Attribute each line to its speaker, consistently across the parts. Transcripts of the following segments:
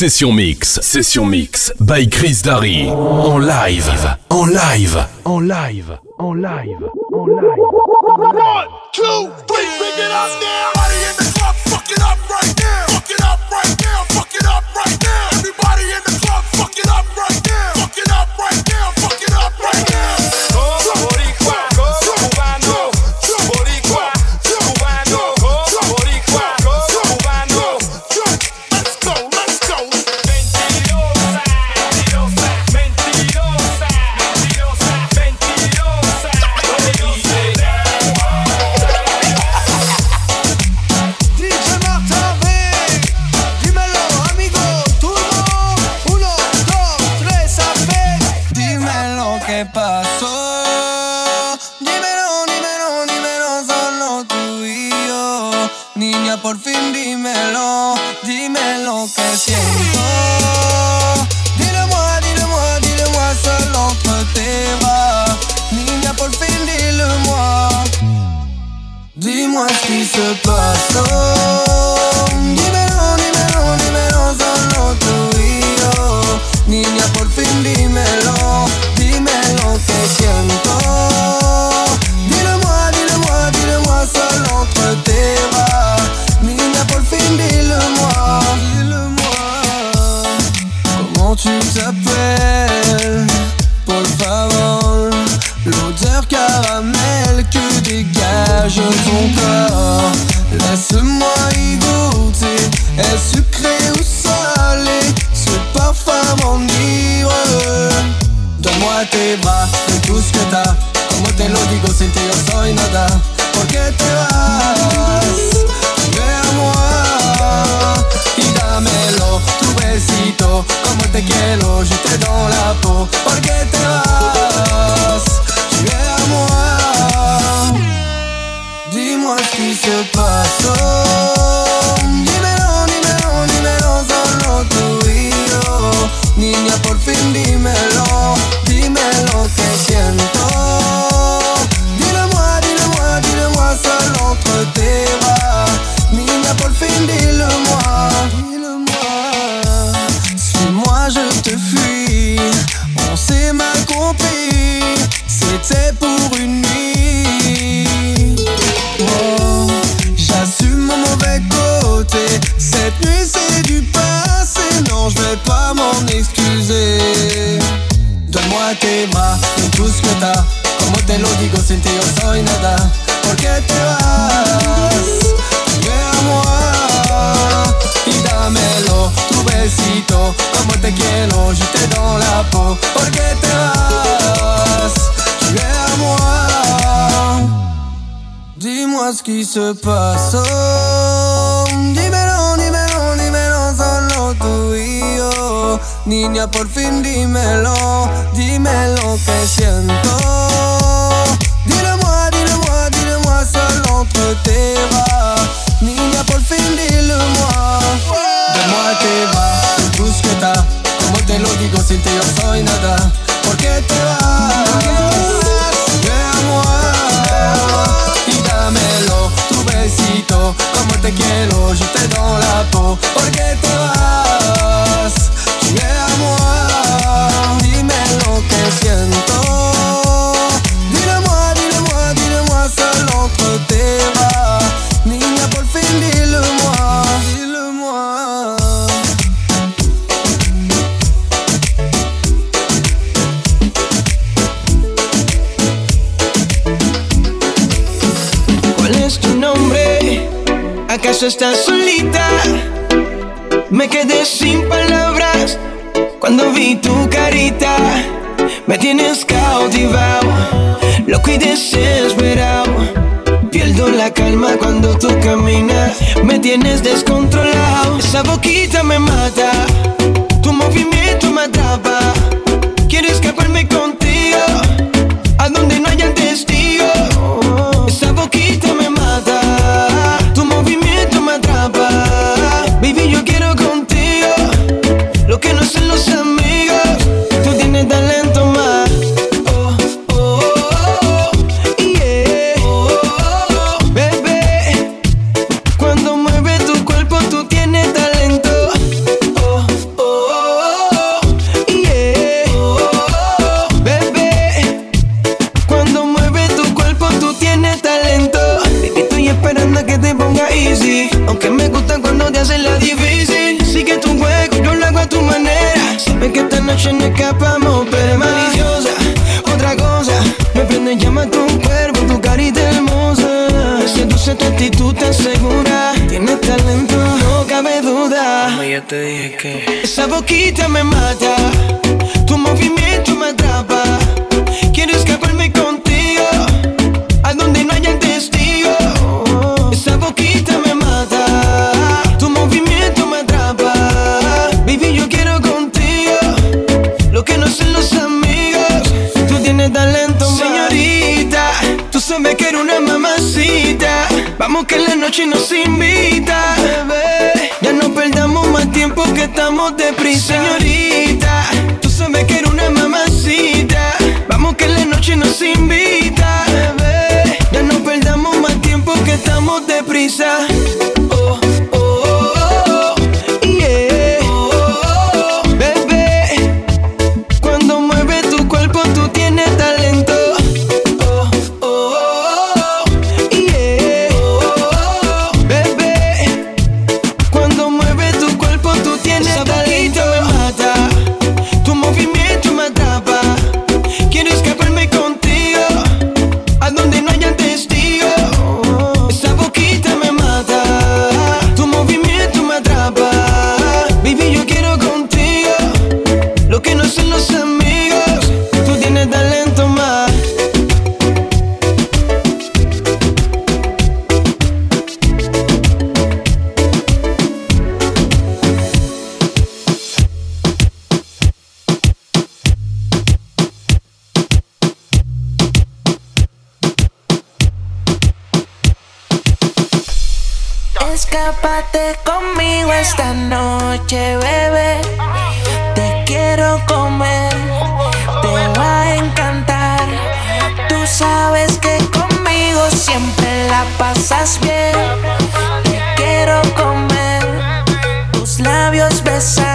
Speaker 1: Session Mix, Session Mix, by Chris Darry. En live, en live, en live, en live, en live.
Speaker 2: One, two, three, bring it up now. Everybody in the club, fuck it up right now. Fuck it up right now, fuck it up right now. Everybody in the club, fuck it up right now. Fuck it up right now, fuck it up right now.
Speaker 3: Quédate conmigo esta noche, bebé. Te quiero comer, te va a encantar. Tú sabes que conmigo siempre la pasas bien. Te quiero comer, tus labios besar.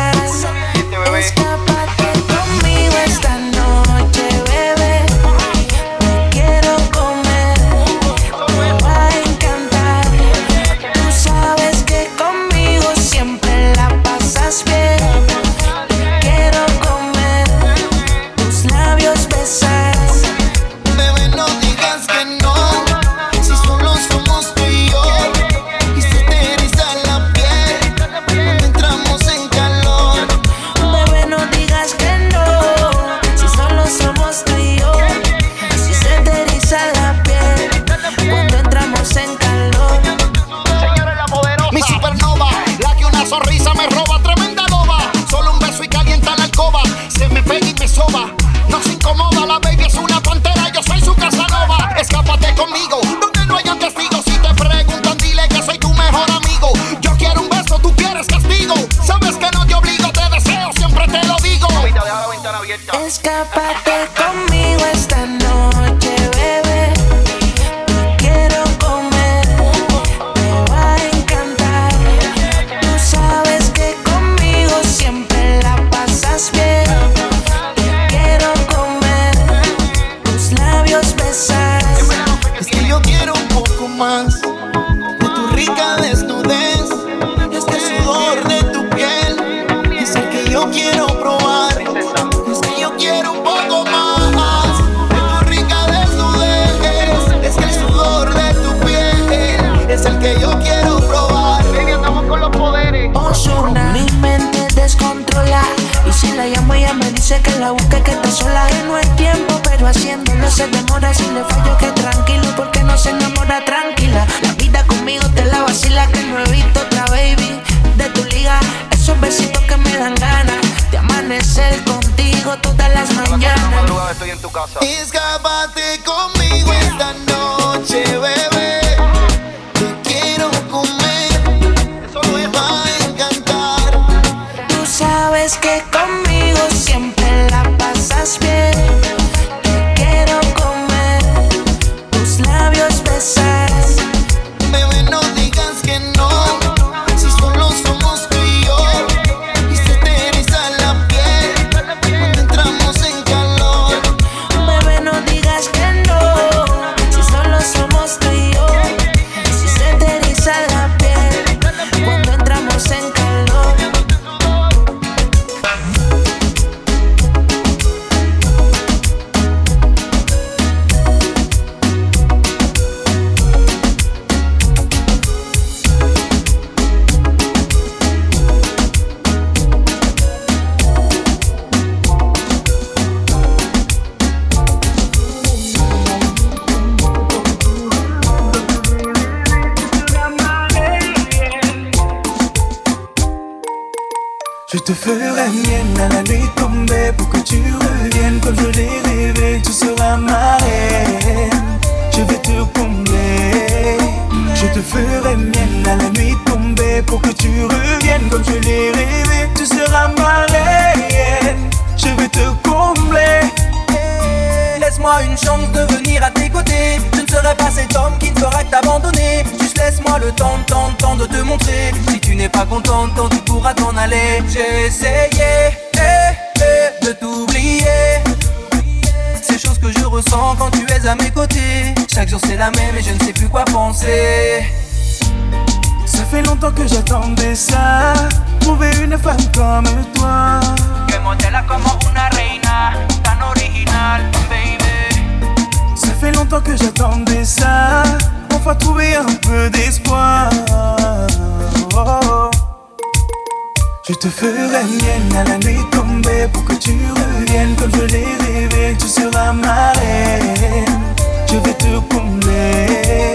Speaker 3: que la busque, que está sola, que no es tiempo, pero haciéndolo se demora. Si le fallo, que tranquilo, porque no se enamora tranquila. La vida conmigo te la vacila, que no he visto otra baby de tu liga. Esos besitos que me dan ganas de amanecer contigo todas las mañanas.
Speaker 4: Escápate conmigo esta noche, bebé.
Speaker 5: J'ai essayé eh, eh, de t'oublier. Ces choses que je ressens quand tu es à mes côtés. Chaque jour c'est la même et je ne sais plus quoi penser.
Speaker 6: Ça fait longtemps que j'attendais ça. Trouver une femme comme toi.
Speaker 5: Que modela como una reina, tan original, baby.
Speaker 6: Ça fait longtemps que j'attendais ça. Enfin trouver un peu d'espoir. Oh. Je te ferai mienne à la nuit tombée pour que tu reviennes comme je l'ai rêvé. Tu seras ma reine, je vais te combler.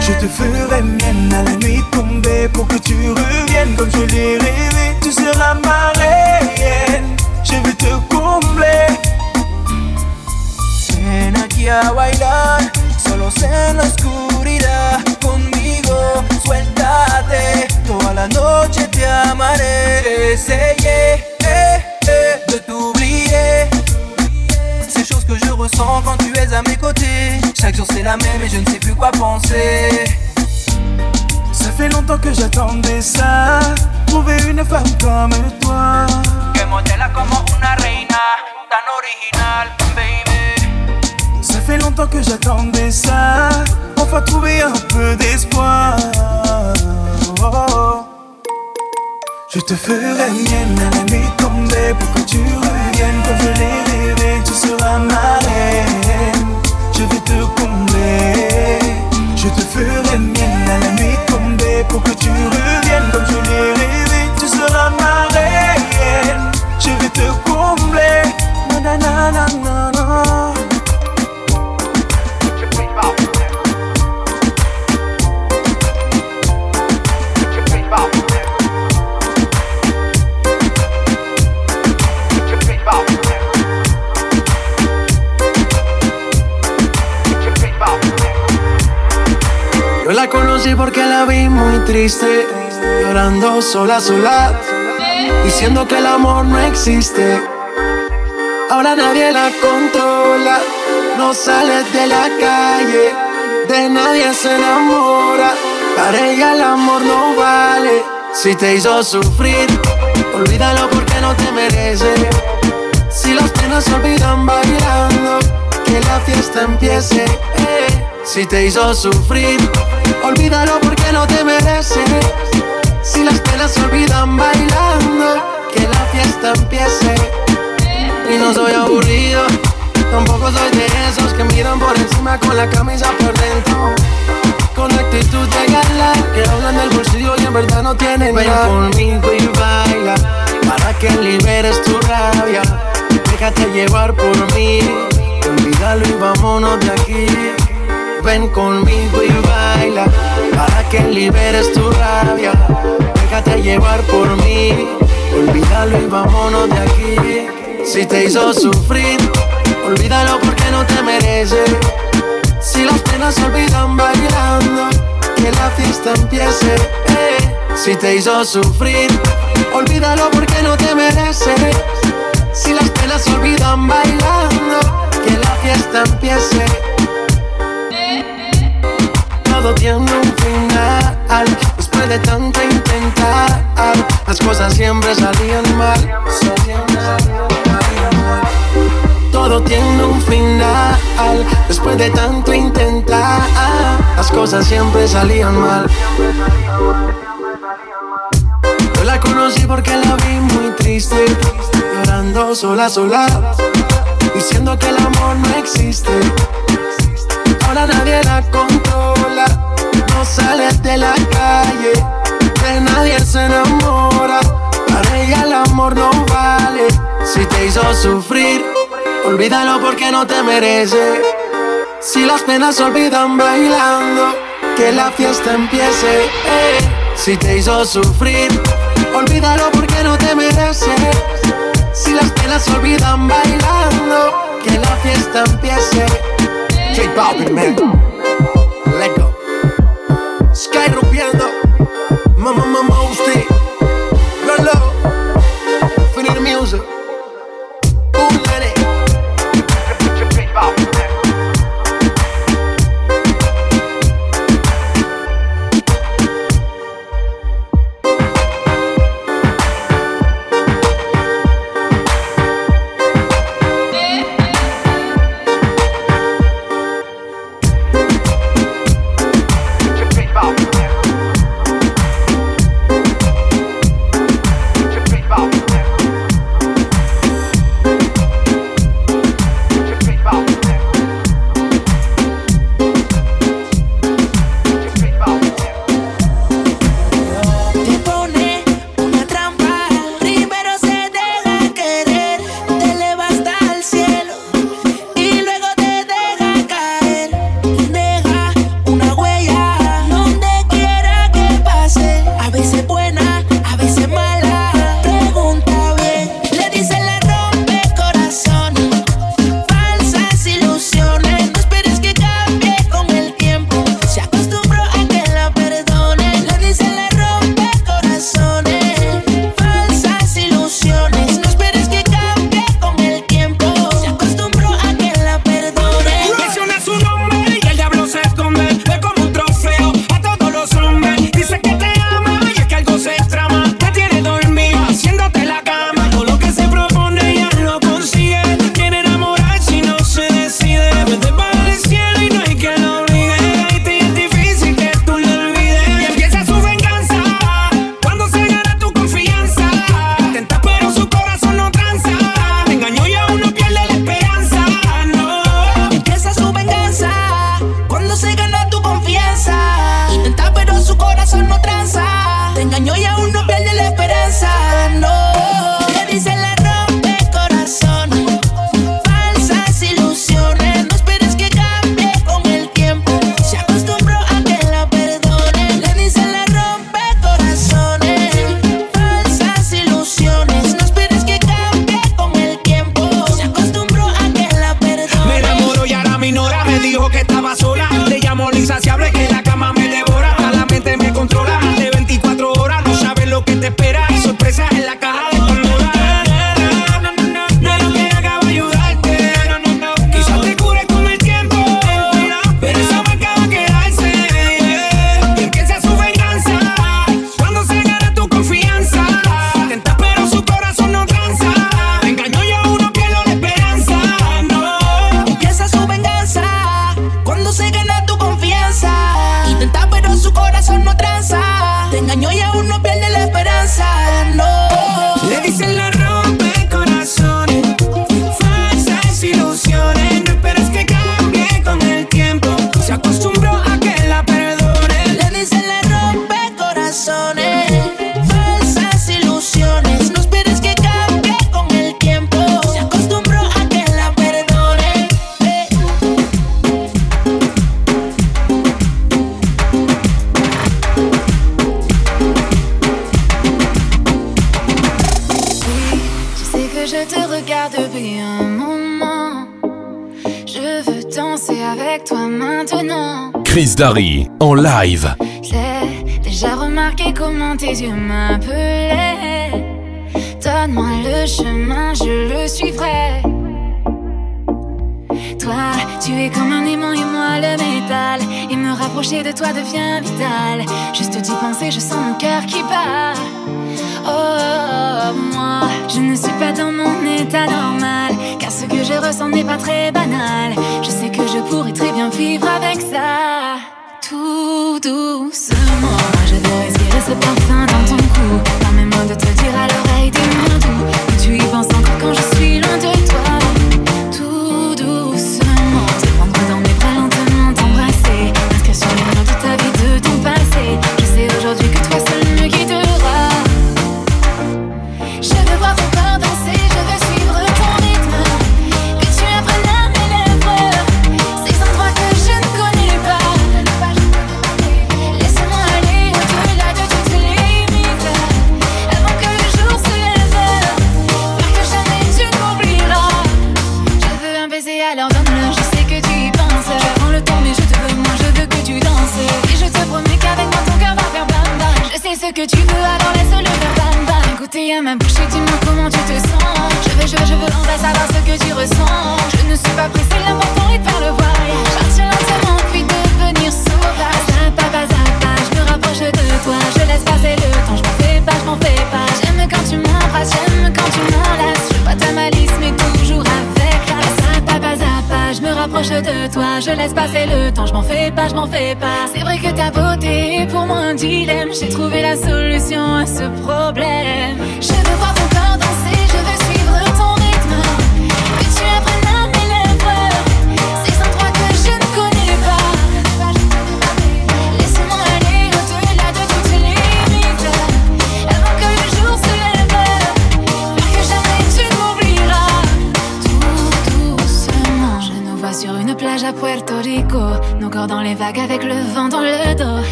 Speaker 6: Je te ferai mienne à la nuit tombée pour que tu reviennes comme je l'ai rêvé. Tu seras ma reine, je vais te combler.
Speaker 5: Ven aquí a bailar, solos en la oscuridad. Conmigo, suéltate, toda la noche te amaré. Essayé eh, eh, de t'oublier. Ces choses que je ressens quand tu es à mes côtés. Chaque jour c'est la même et je ne sais plus quoi penser.
Speaker 6: Ça fait longtemps que j'attendais ça. Trouver une femme comme toi.
Speaker 5: Que modela como una reina, tan original, baby.
Speaker 6: Ça fait longtemps que j'attendais ça. Enfin trouver un peu d'espoir. Oh. Je te ferai mienne à la nuit tombée pour que tu reviennes comme je l'ai rêvé. Tu seras ma reine, je vais te combler. Je te ferai mienne à la nuit tombée pour que tu reviennes comme je l'ai rêvé. Tu seras ma reine, je vais te combler. Na na na
Speaker 7: Yo la conocí porque la vi muy triste, llorando sola, sola, diciendo que el amor no existe. Ahora nadie la controla, no sale de la calle, de nadie se enamora. Para ella el amor no vale. Si te hizo sufrir, olvídalo porque no te merece. Si las penas se olvidan bailando, que la fiesta empiece. eh. Si te hizo sufrir, olvídalo porque no te merece. Si las penas se olvidan bailando, que la fiesta empiece. Y no soy aburrido, tampoco soy de esos que miran por encima con la camisa por dentro. Con actitud de gala, que hablan del bolsillo y en verdad no tienen Ven nada. conmigo y baila, para que liberes tu rabia. Déjate llevar por mí, olvídalo y vámonos de aquí. Ven conmigo y baila, para que liberes tu rabia. Déjate llevar por mí, olvídalo y vámonos de aquí. Si te hizo sufrir, olvídalo porque no te merece. Si las penas se olvidan bailando, que la fiesta empiece. eh. Si te hizo sufrir, olvídalo porque no te merece. Si las penas se olvidan bailando, que la fiesta empiece. Todo tiene un final. Después de tanto intentar, las cosas siempre salían mal. Todo tiene un final. Después de tanto intentar, las cosas siempre salían mal. Yo la conocí porque la vi muy triste, llorando sola, sola, diciendo que el amor no existe. Nadie la controla, no sale de la calle, de nadie se enamora. Para ella el amor no vale. Si te hizo sufrir, olvídalo porque no te merece. Si las penas se olvidan bailando, que la fiesta empiece. eh. Si te hizo sufrir,
Speaker 3: Olvídalo porque no te merece. Si las penas se olvidan bailando, que la fiesta empiece. J Balvin,
Speaker 8: man.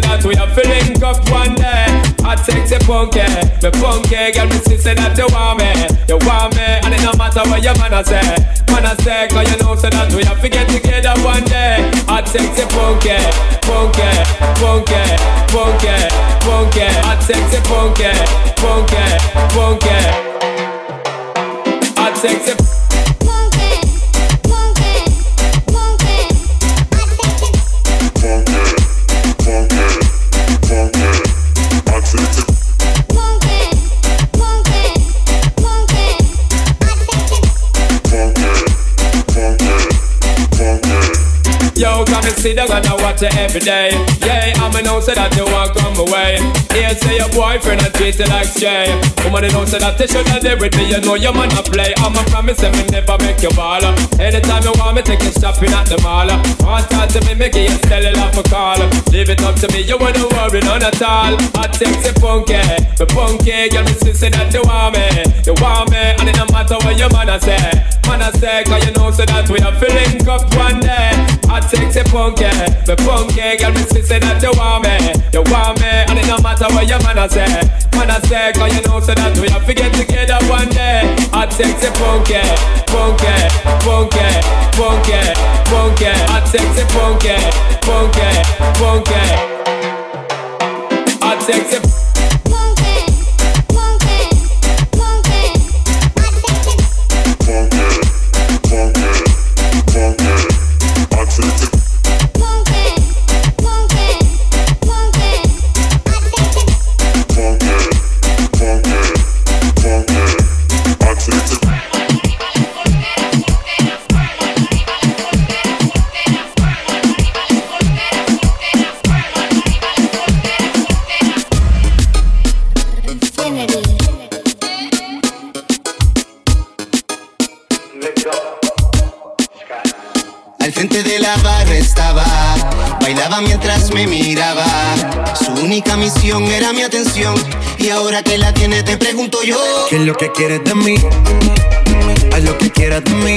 Speaker 8: say that we have to link up one day. I take the punky, me punky girl, me sister that you want me, you want me, and it no matter what your man I say, man I say, cause you know so that we have to get together one day. I take the punky, punky, punky, punky, punky. I take the punky, punky, punky. I take the sit down and I watch it every day. Yeah, A know say that you want come away. Here say your boyfriend and treat you like Jay. Woman, you know say that you should have with me. You know your man a play. I'm a promise and me never make you ball. Anytime you want me, take you shopping at the mall. Want talk to me, make you off a call. Leave it up to me, you wouldn't worry none at all. I sexy funky, the funky girl, me say that you want me, you want me, and it no matter what your man a say. Man a say, cause you know say that we are feeling up one day. I take sexy funky, the funky girl, me say that you want me, you want me, and it no matter what your man a say. Man a say, cause you know say that we have to get together one day. I sexy funky, funky, funky, funky, funky. I sexy funky, funky, funky. I sexy.
Speaker 4: Me miraba. Su única misión era mi atención. Y ahora que la tiene, te pregunto yo:
Speaker 7: ¿Qué es lo que quieres de mí? Haz lo que quieras de mí.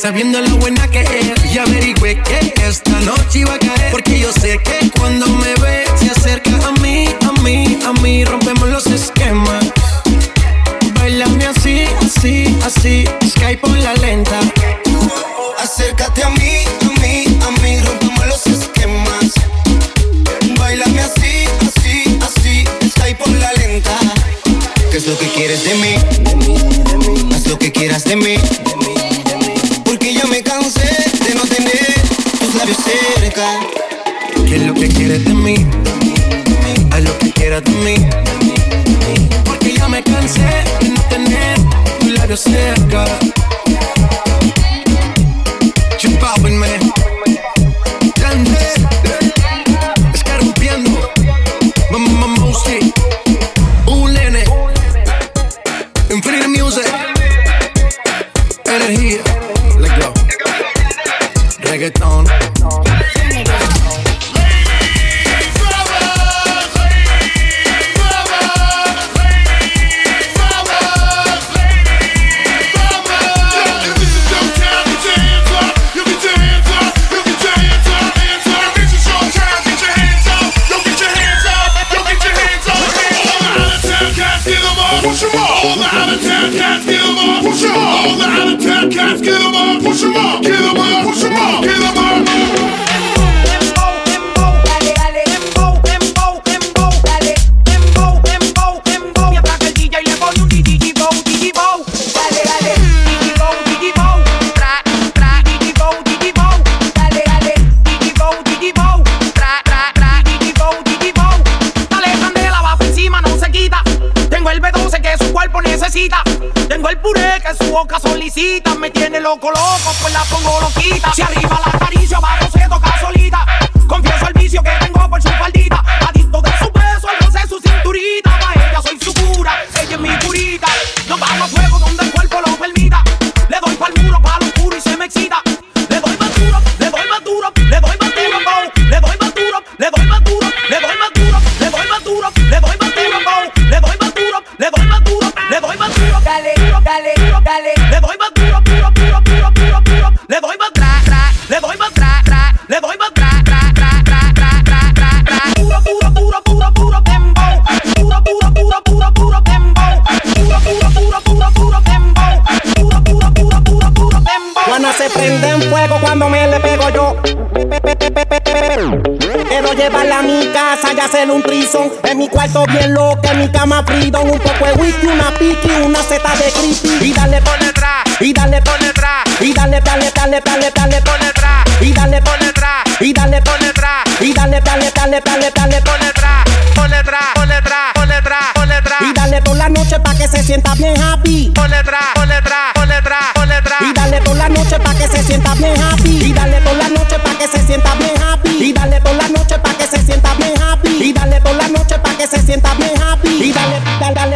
Speaker 9: sabiendo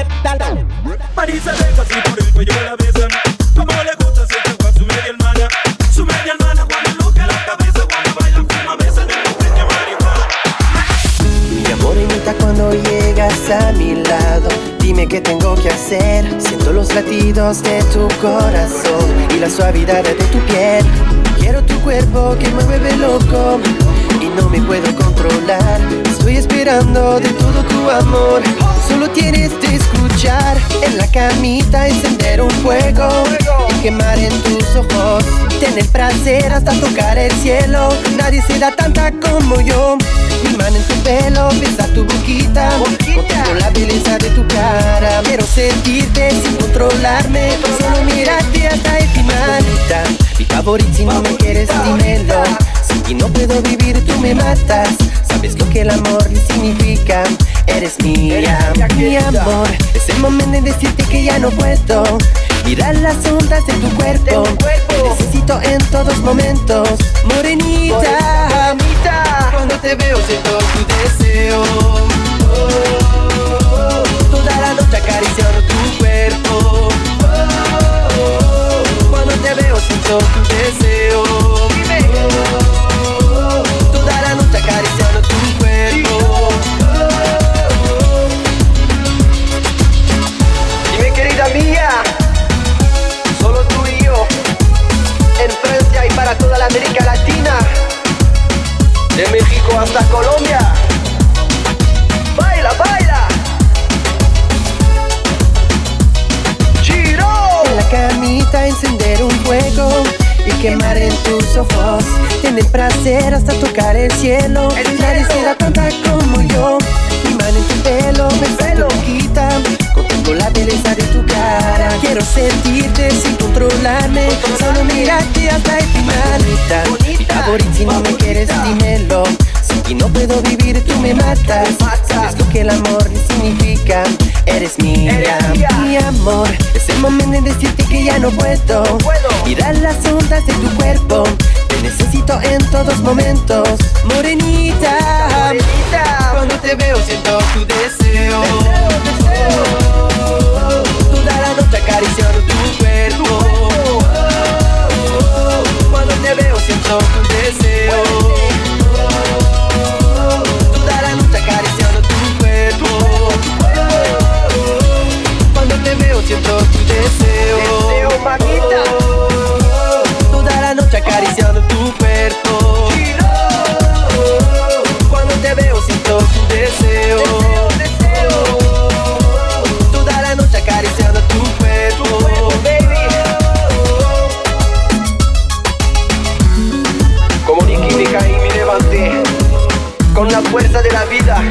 Speaker 10: métalo. Marisa deja así por el cuello la besan. Como le gusta se te va su media hermana. Su media hermana cuando loca la cabeza cuando baila fuma mesa de la marihuana.
Speaker 11: Mira morenita cuando llegas a mi lado. Dime qué tengo que hacer. Siento los latidos de tu corazón y la suavidad de tu piel. Quiero tu cuerpo que me vuelve loco y no me puedo controlar. Estoy esperando de todo tu amor. Solo tienes que escuchar en la camita encender un fuego y quemar en tus ojos. Tener placer hasta tocar el cielo. Nadie se da tanta como yo. Mi mano en tu pelo, besa tu boquita. Contigo la belleza de tu cara. Quiero sentirte sin controlarme. Solo mirarte hasta el final. Mi favorita, mi favorita, no me quieres, dímelo. Sin ti no puedo vivir, tú me matas. Sabes lo que el amor significa. Eres mía, Eres mi amor. Es el momento de decirte que ya no puedo. Mirar las ondas de tu cuerpo. Te necesito en todos momentos. Morenita, Morenita, cuando te veo siento tu deseo. Oh. Toda la noche acariciando tu cuerpo. Cuando te veo siento tu deseo. América Latina, de México hasta Colombia. Baila, baila. Giro. En la camita encender un fuego y quemar en tus ojos. Tener placer hasta tocar el cielo. El cielo. Será tanta como yo. Mi mano en tu pelo, me pelo quita la belleza de tu cara. Quiero sentirte sin controlarme. Solo mirarte hasta el final. Bonita, favorita, si no me quieres, dímelo. Si no puedo vivir, tú me matas. Sabes lo que el amor significa. Eres mía, mi amor. Es el momento de decirte que ya no puedo. Mirar las ondas de tu cuerpo. Te necesito en todos momentos. Morenita, cuando te veo siento tu deseo. Toda la noche acariciando tu cuerpo. Cuando te veo siento tu deseo. Toda la noche acariciando tu cuerpo. Cuando te veo siento tu deseo. Deseo, mamita. Tu. Cuando te veo siento tu deseo. Toda la noche acariciando tu cuerpo. Como Nicky caí, me levanté con la fuerza de la vida.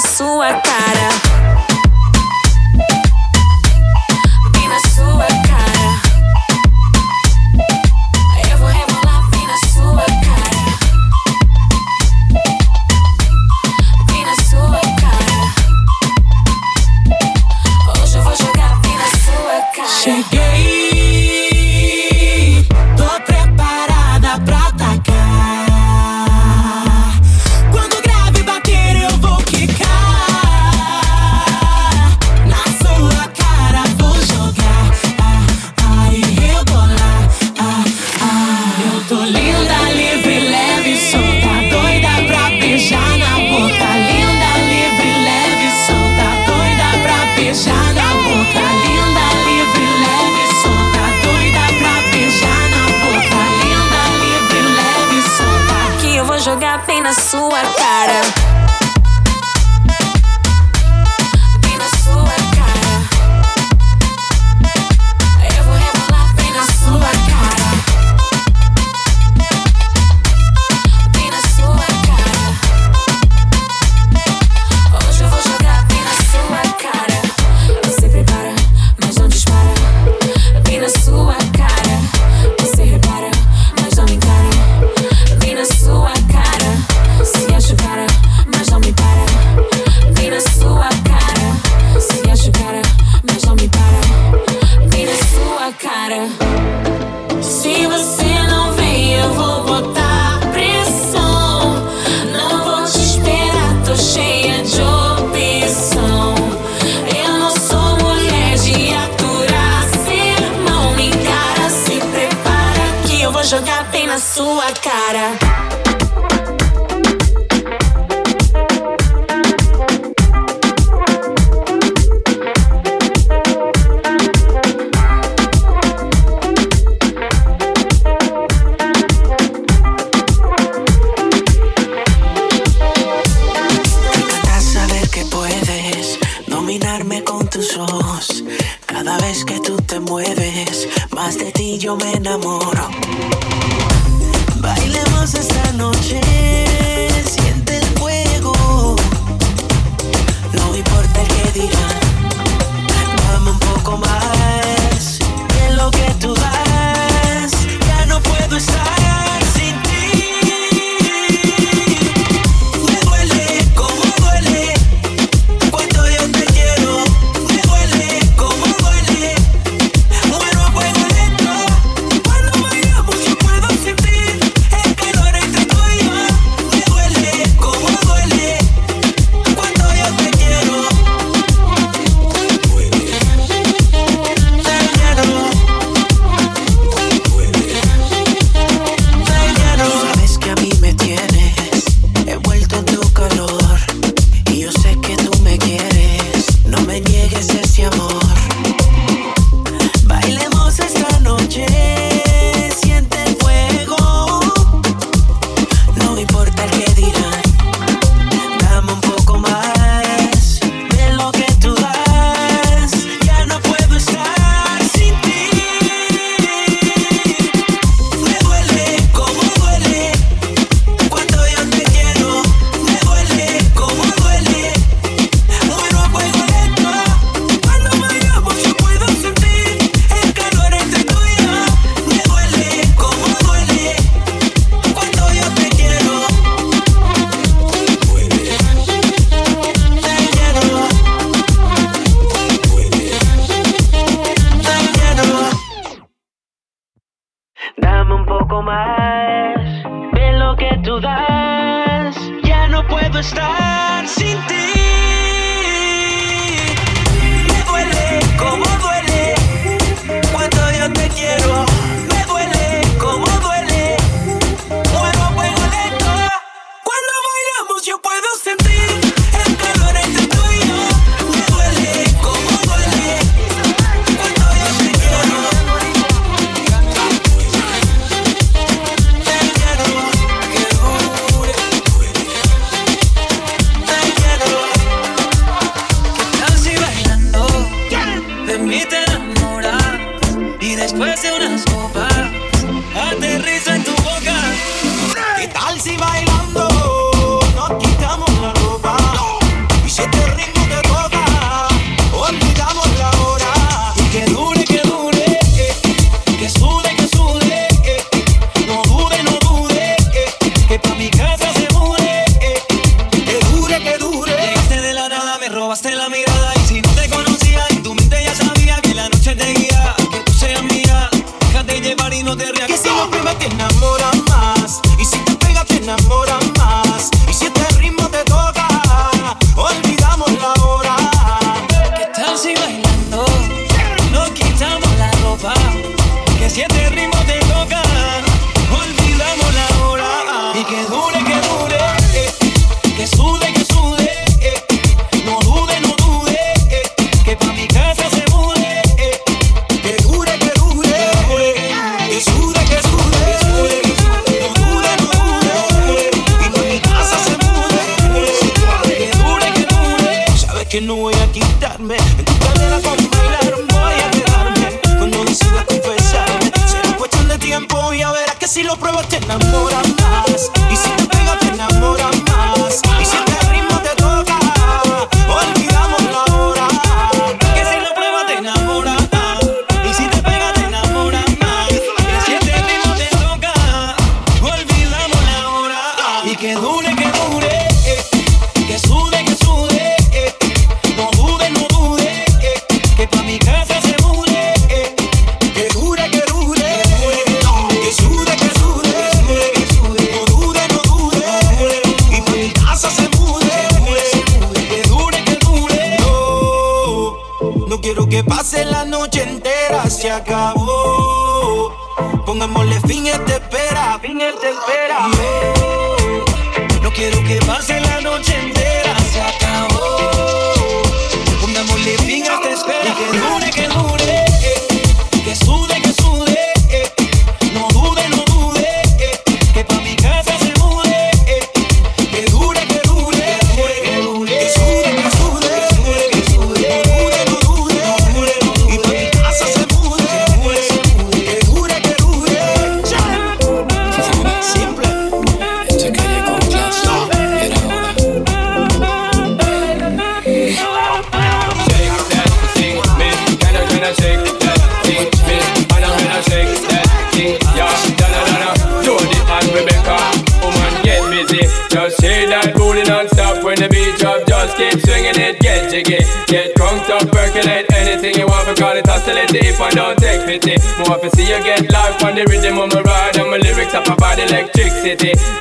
Speaker 12: Sua cara.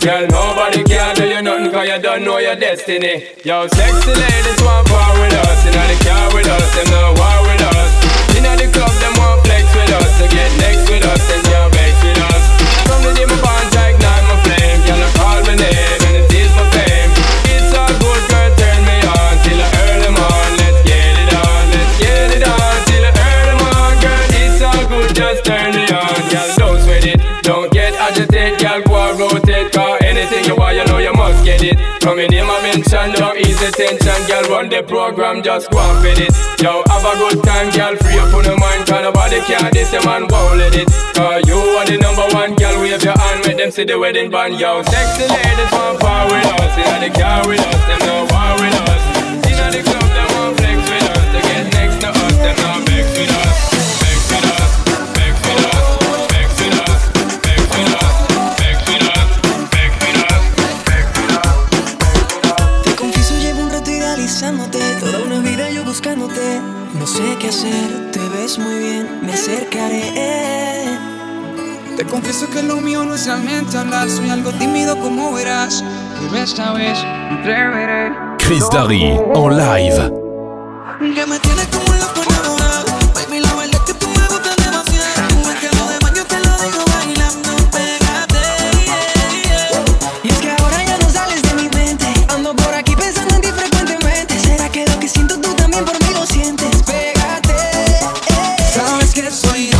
Speaker 8: Girl, nobody can do you nothing cause you don't know your destiny. Yo, sexy ladies want part with us, and you know, the car with us, them not war So me name a mention, don't ease the tension, girl. Run the program, just go on with it. Yo, have a good time, girl. Free up on the mind, cause nobody care. This a man won't let it. Cause you are the number one, girl. Wave your hand, make them see the wedding band, yo. Sexy ladies want power with us, in the car with us, them no war with us. In the club, them want flex with us. They get next to us, them not vex with us.
Speaker 13: confieso
Speaker 14: que lo mío no es realmente hablar, soy algo tímido como verás,
Speaker 15: pero esta vez me atreveré.
Speaker 1: Chris Darry en live.
Speaker 16: Que me tiene como la que pégate.
Speaker 15: Y es que ahora ya no sales de mi mente, ando por aquí pensando en será que lo que siento tú también por mí lo sientes, pégate.
Speaker 16: Sabes que soy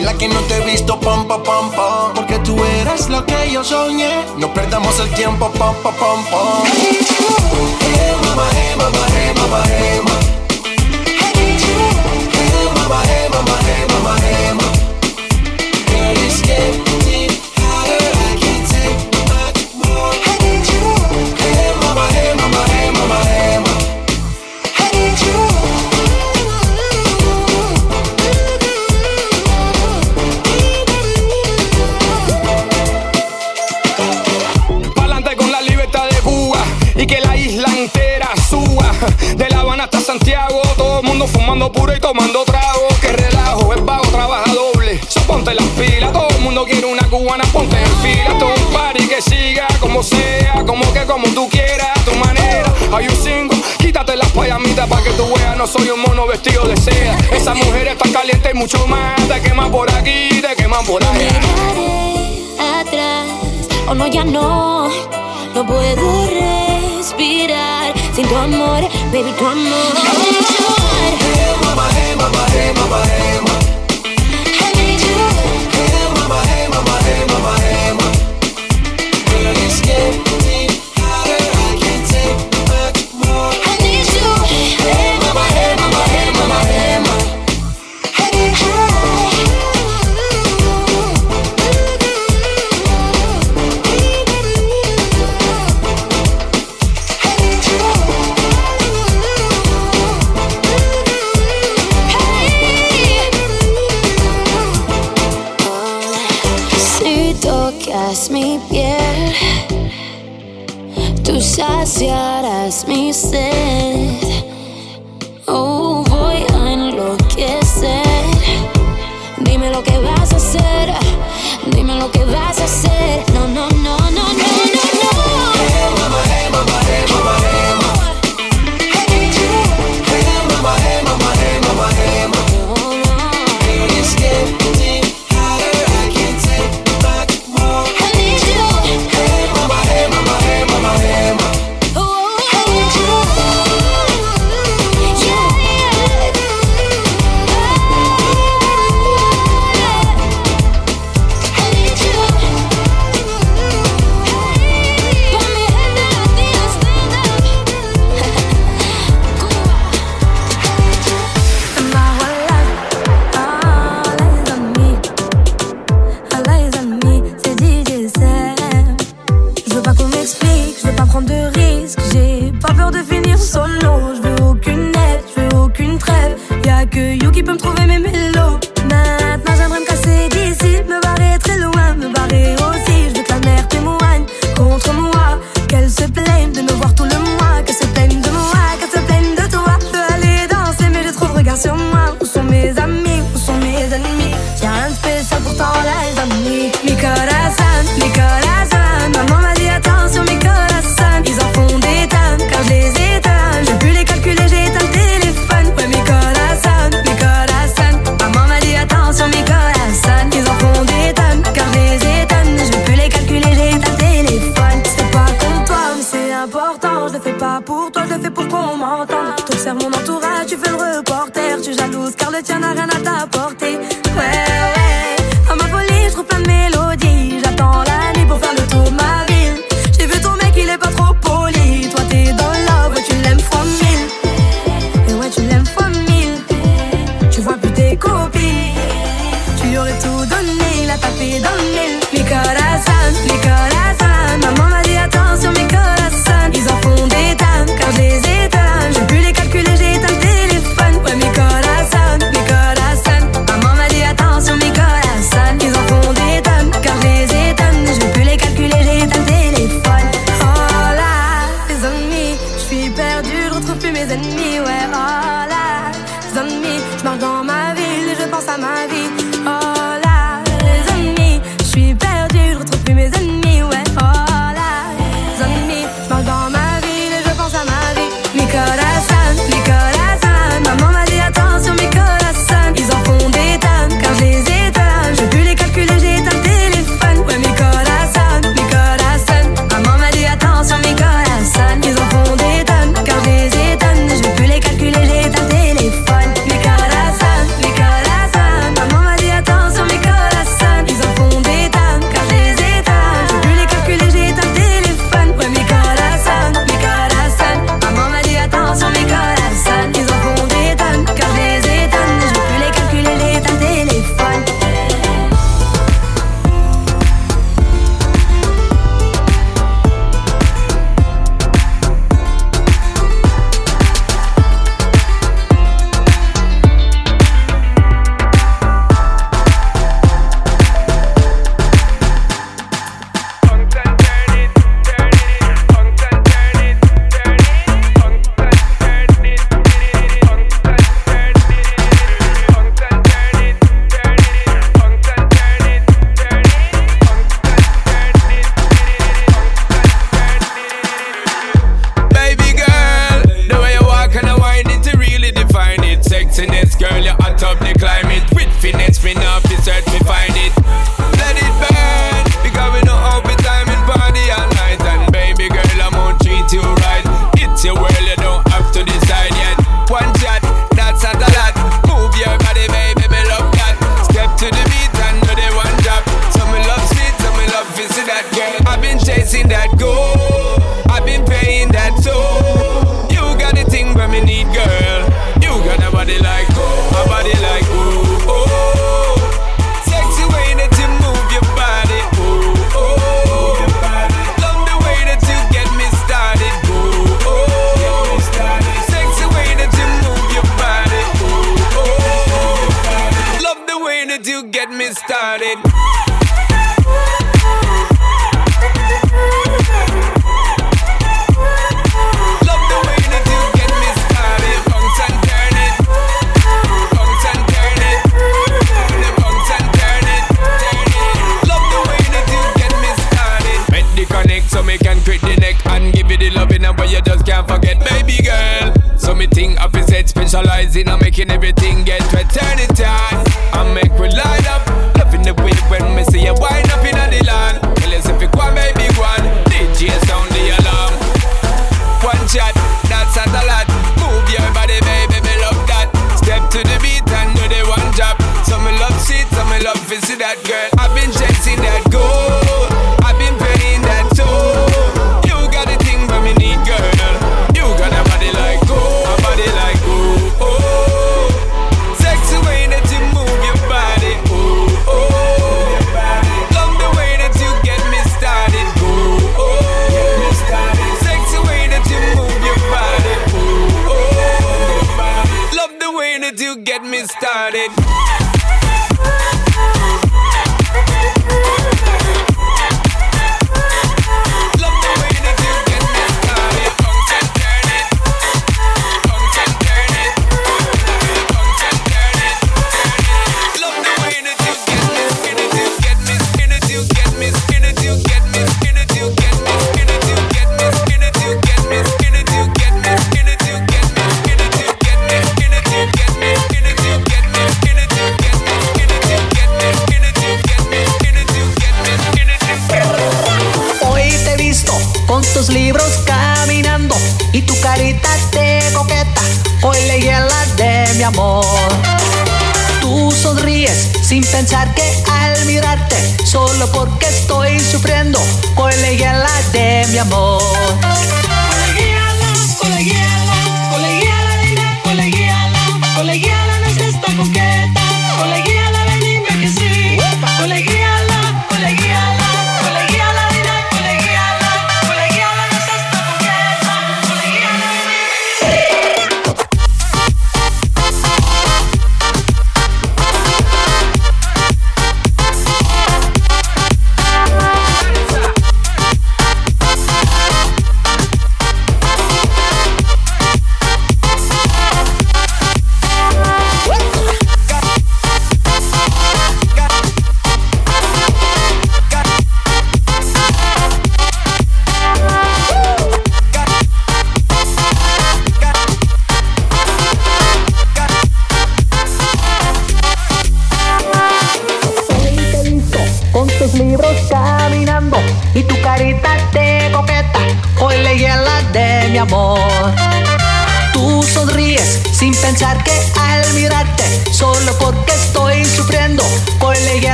Speaker 16: baila que no
Speaker 15: te
Speaker 7: he visto, pam, pam, pam. Porque tú eres lo que yo soñé. No perdamos el tiempo, pam, pam, pam,
Speaker 17: Are you single? Quítate las payamitas para que tú veas, no soy un mono vestido de seda. Esa mujer está caliente y mucho más. Te queman por aquí, te queman por allá.
Speaker 18: No atrás, o oh, no, ya no. No puedo respirar sin tu amor, baby, tu amor.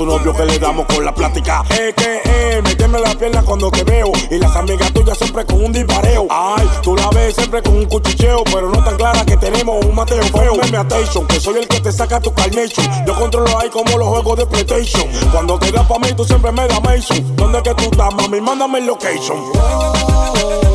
Speaker 19: su novio que le damos con la plática. Es que eh, me queme la cuando te veo. Y las amigas tuyas siempre con un dispareo. Ay, tú la ves siempre con un cuchicheo, pero no tan clara que tenemos un mateo feo. Ponme attention, que soy el que te saca tu carnation. Yo controlo ahí como los juegos de PlayStation. Cuando te das pa' mí, tú siempre me das Mason. ¿Dónde que tú estás, mami? Mándame el location.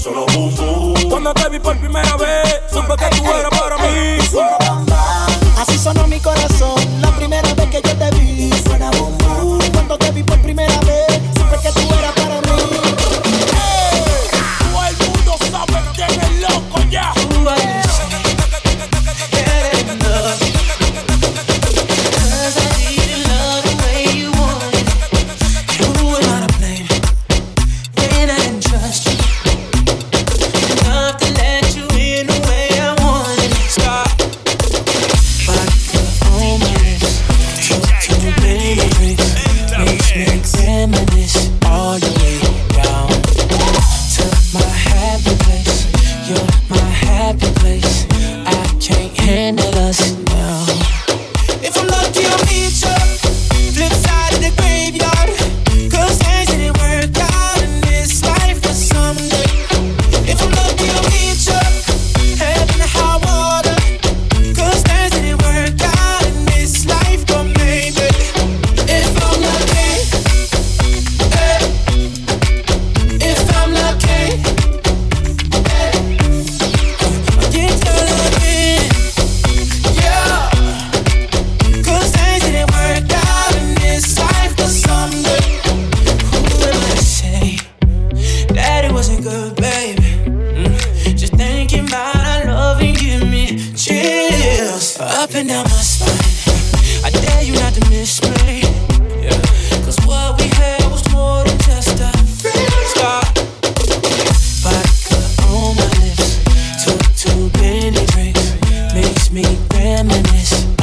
Speaker 10: solo
Speaker 6: boom boom. Cuando te vi por primera
Speaker 20: reminisce.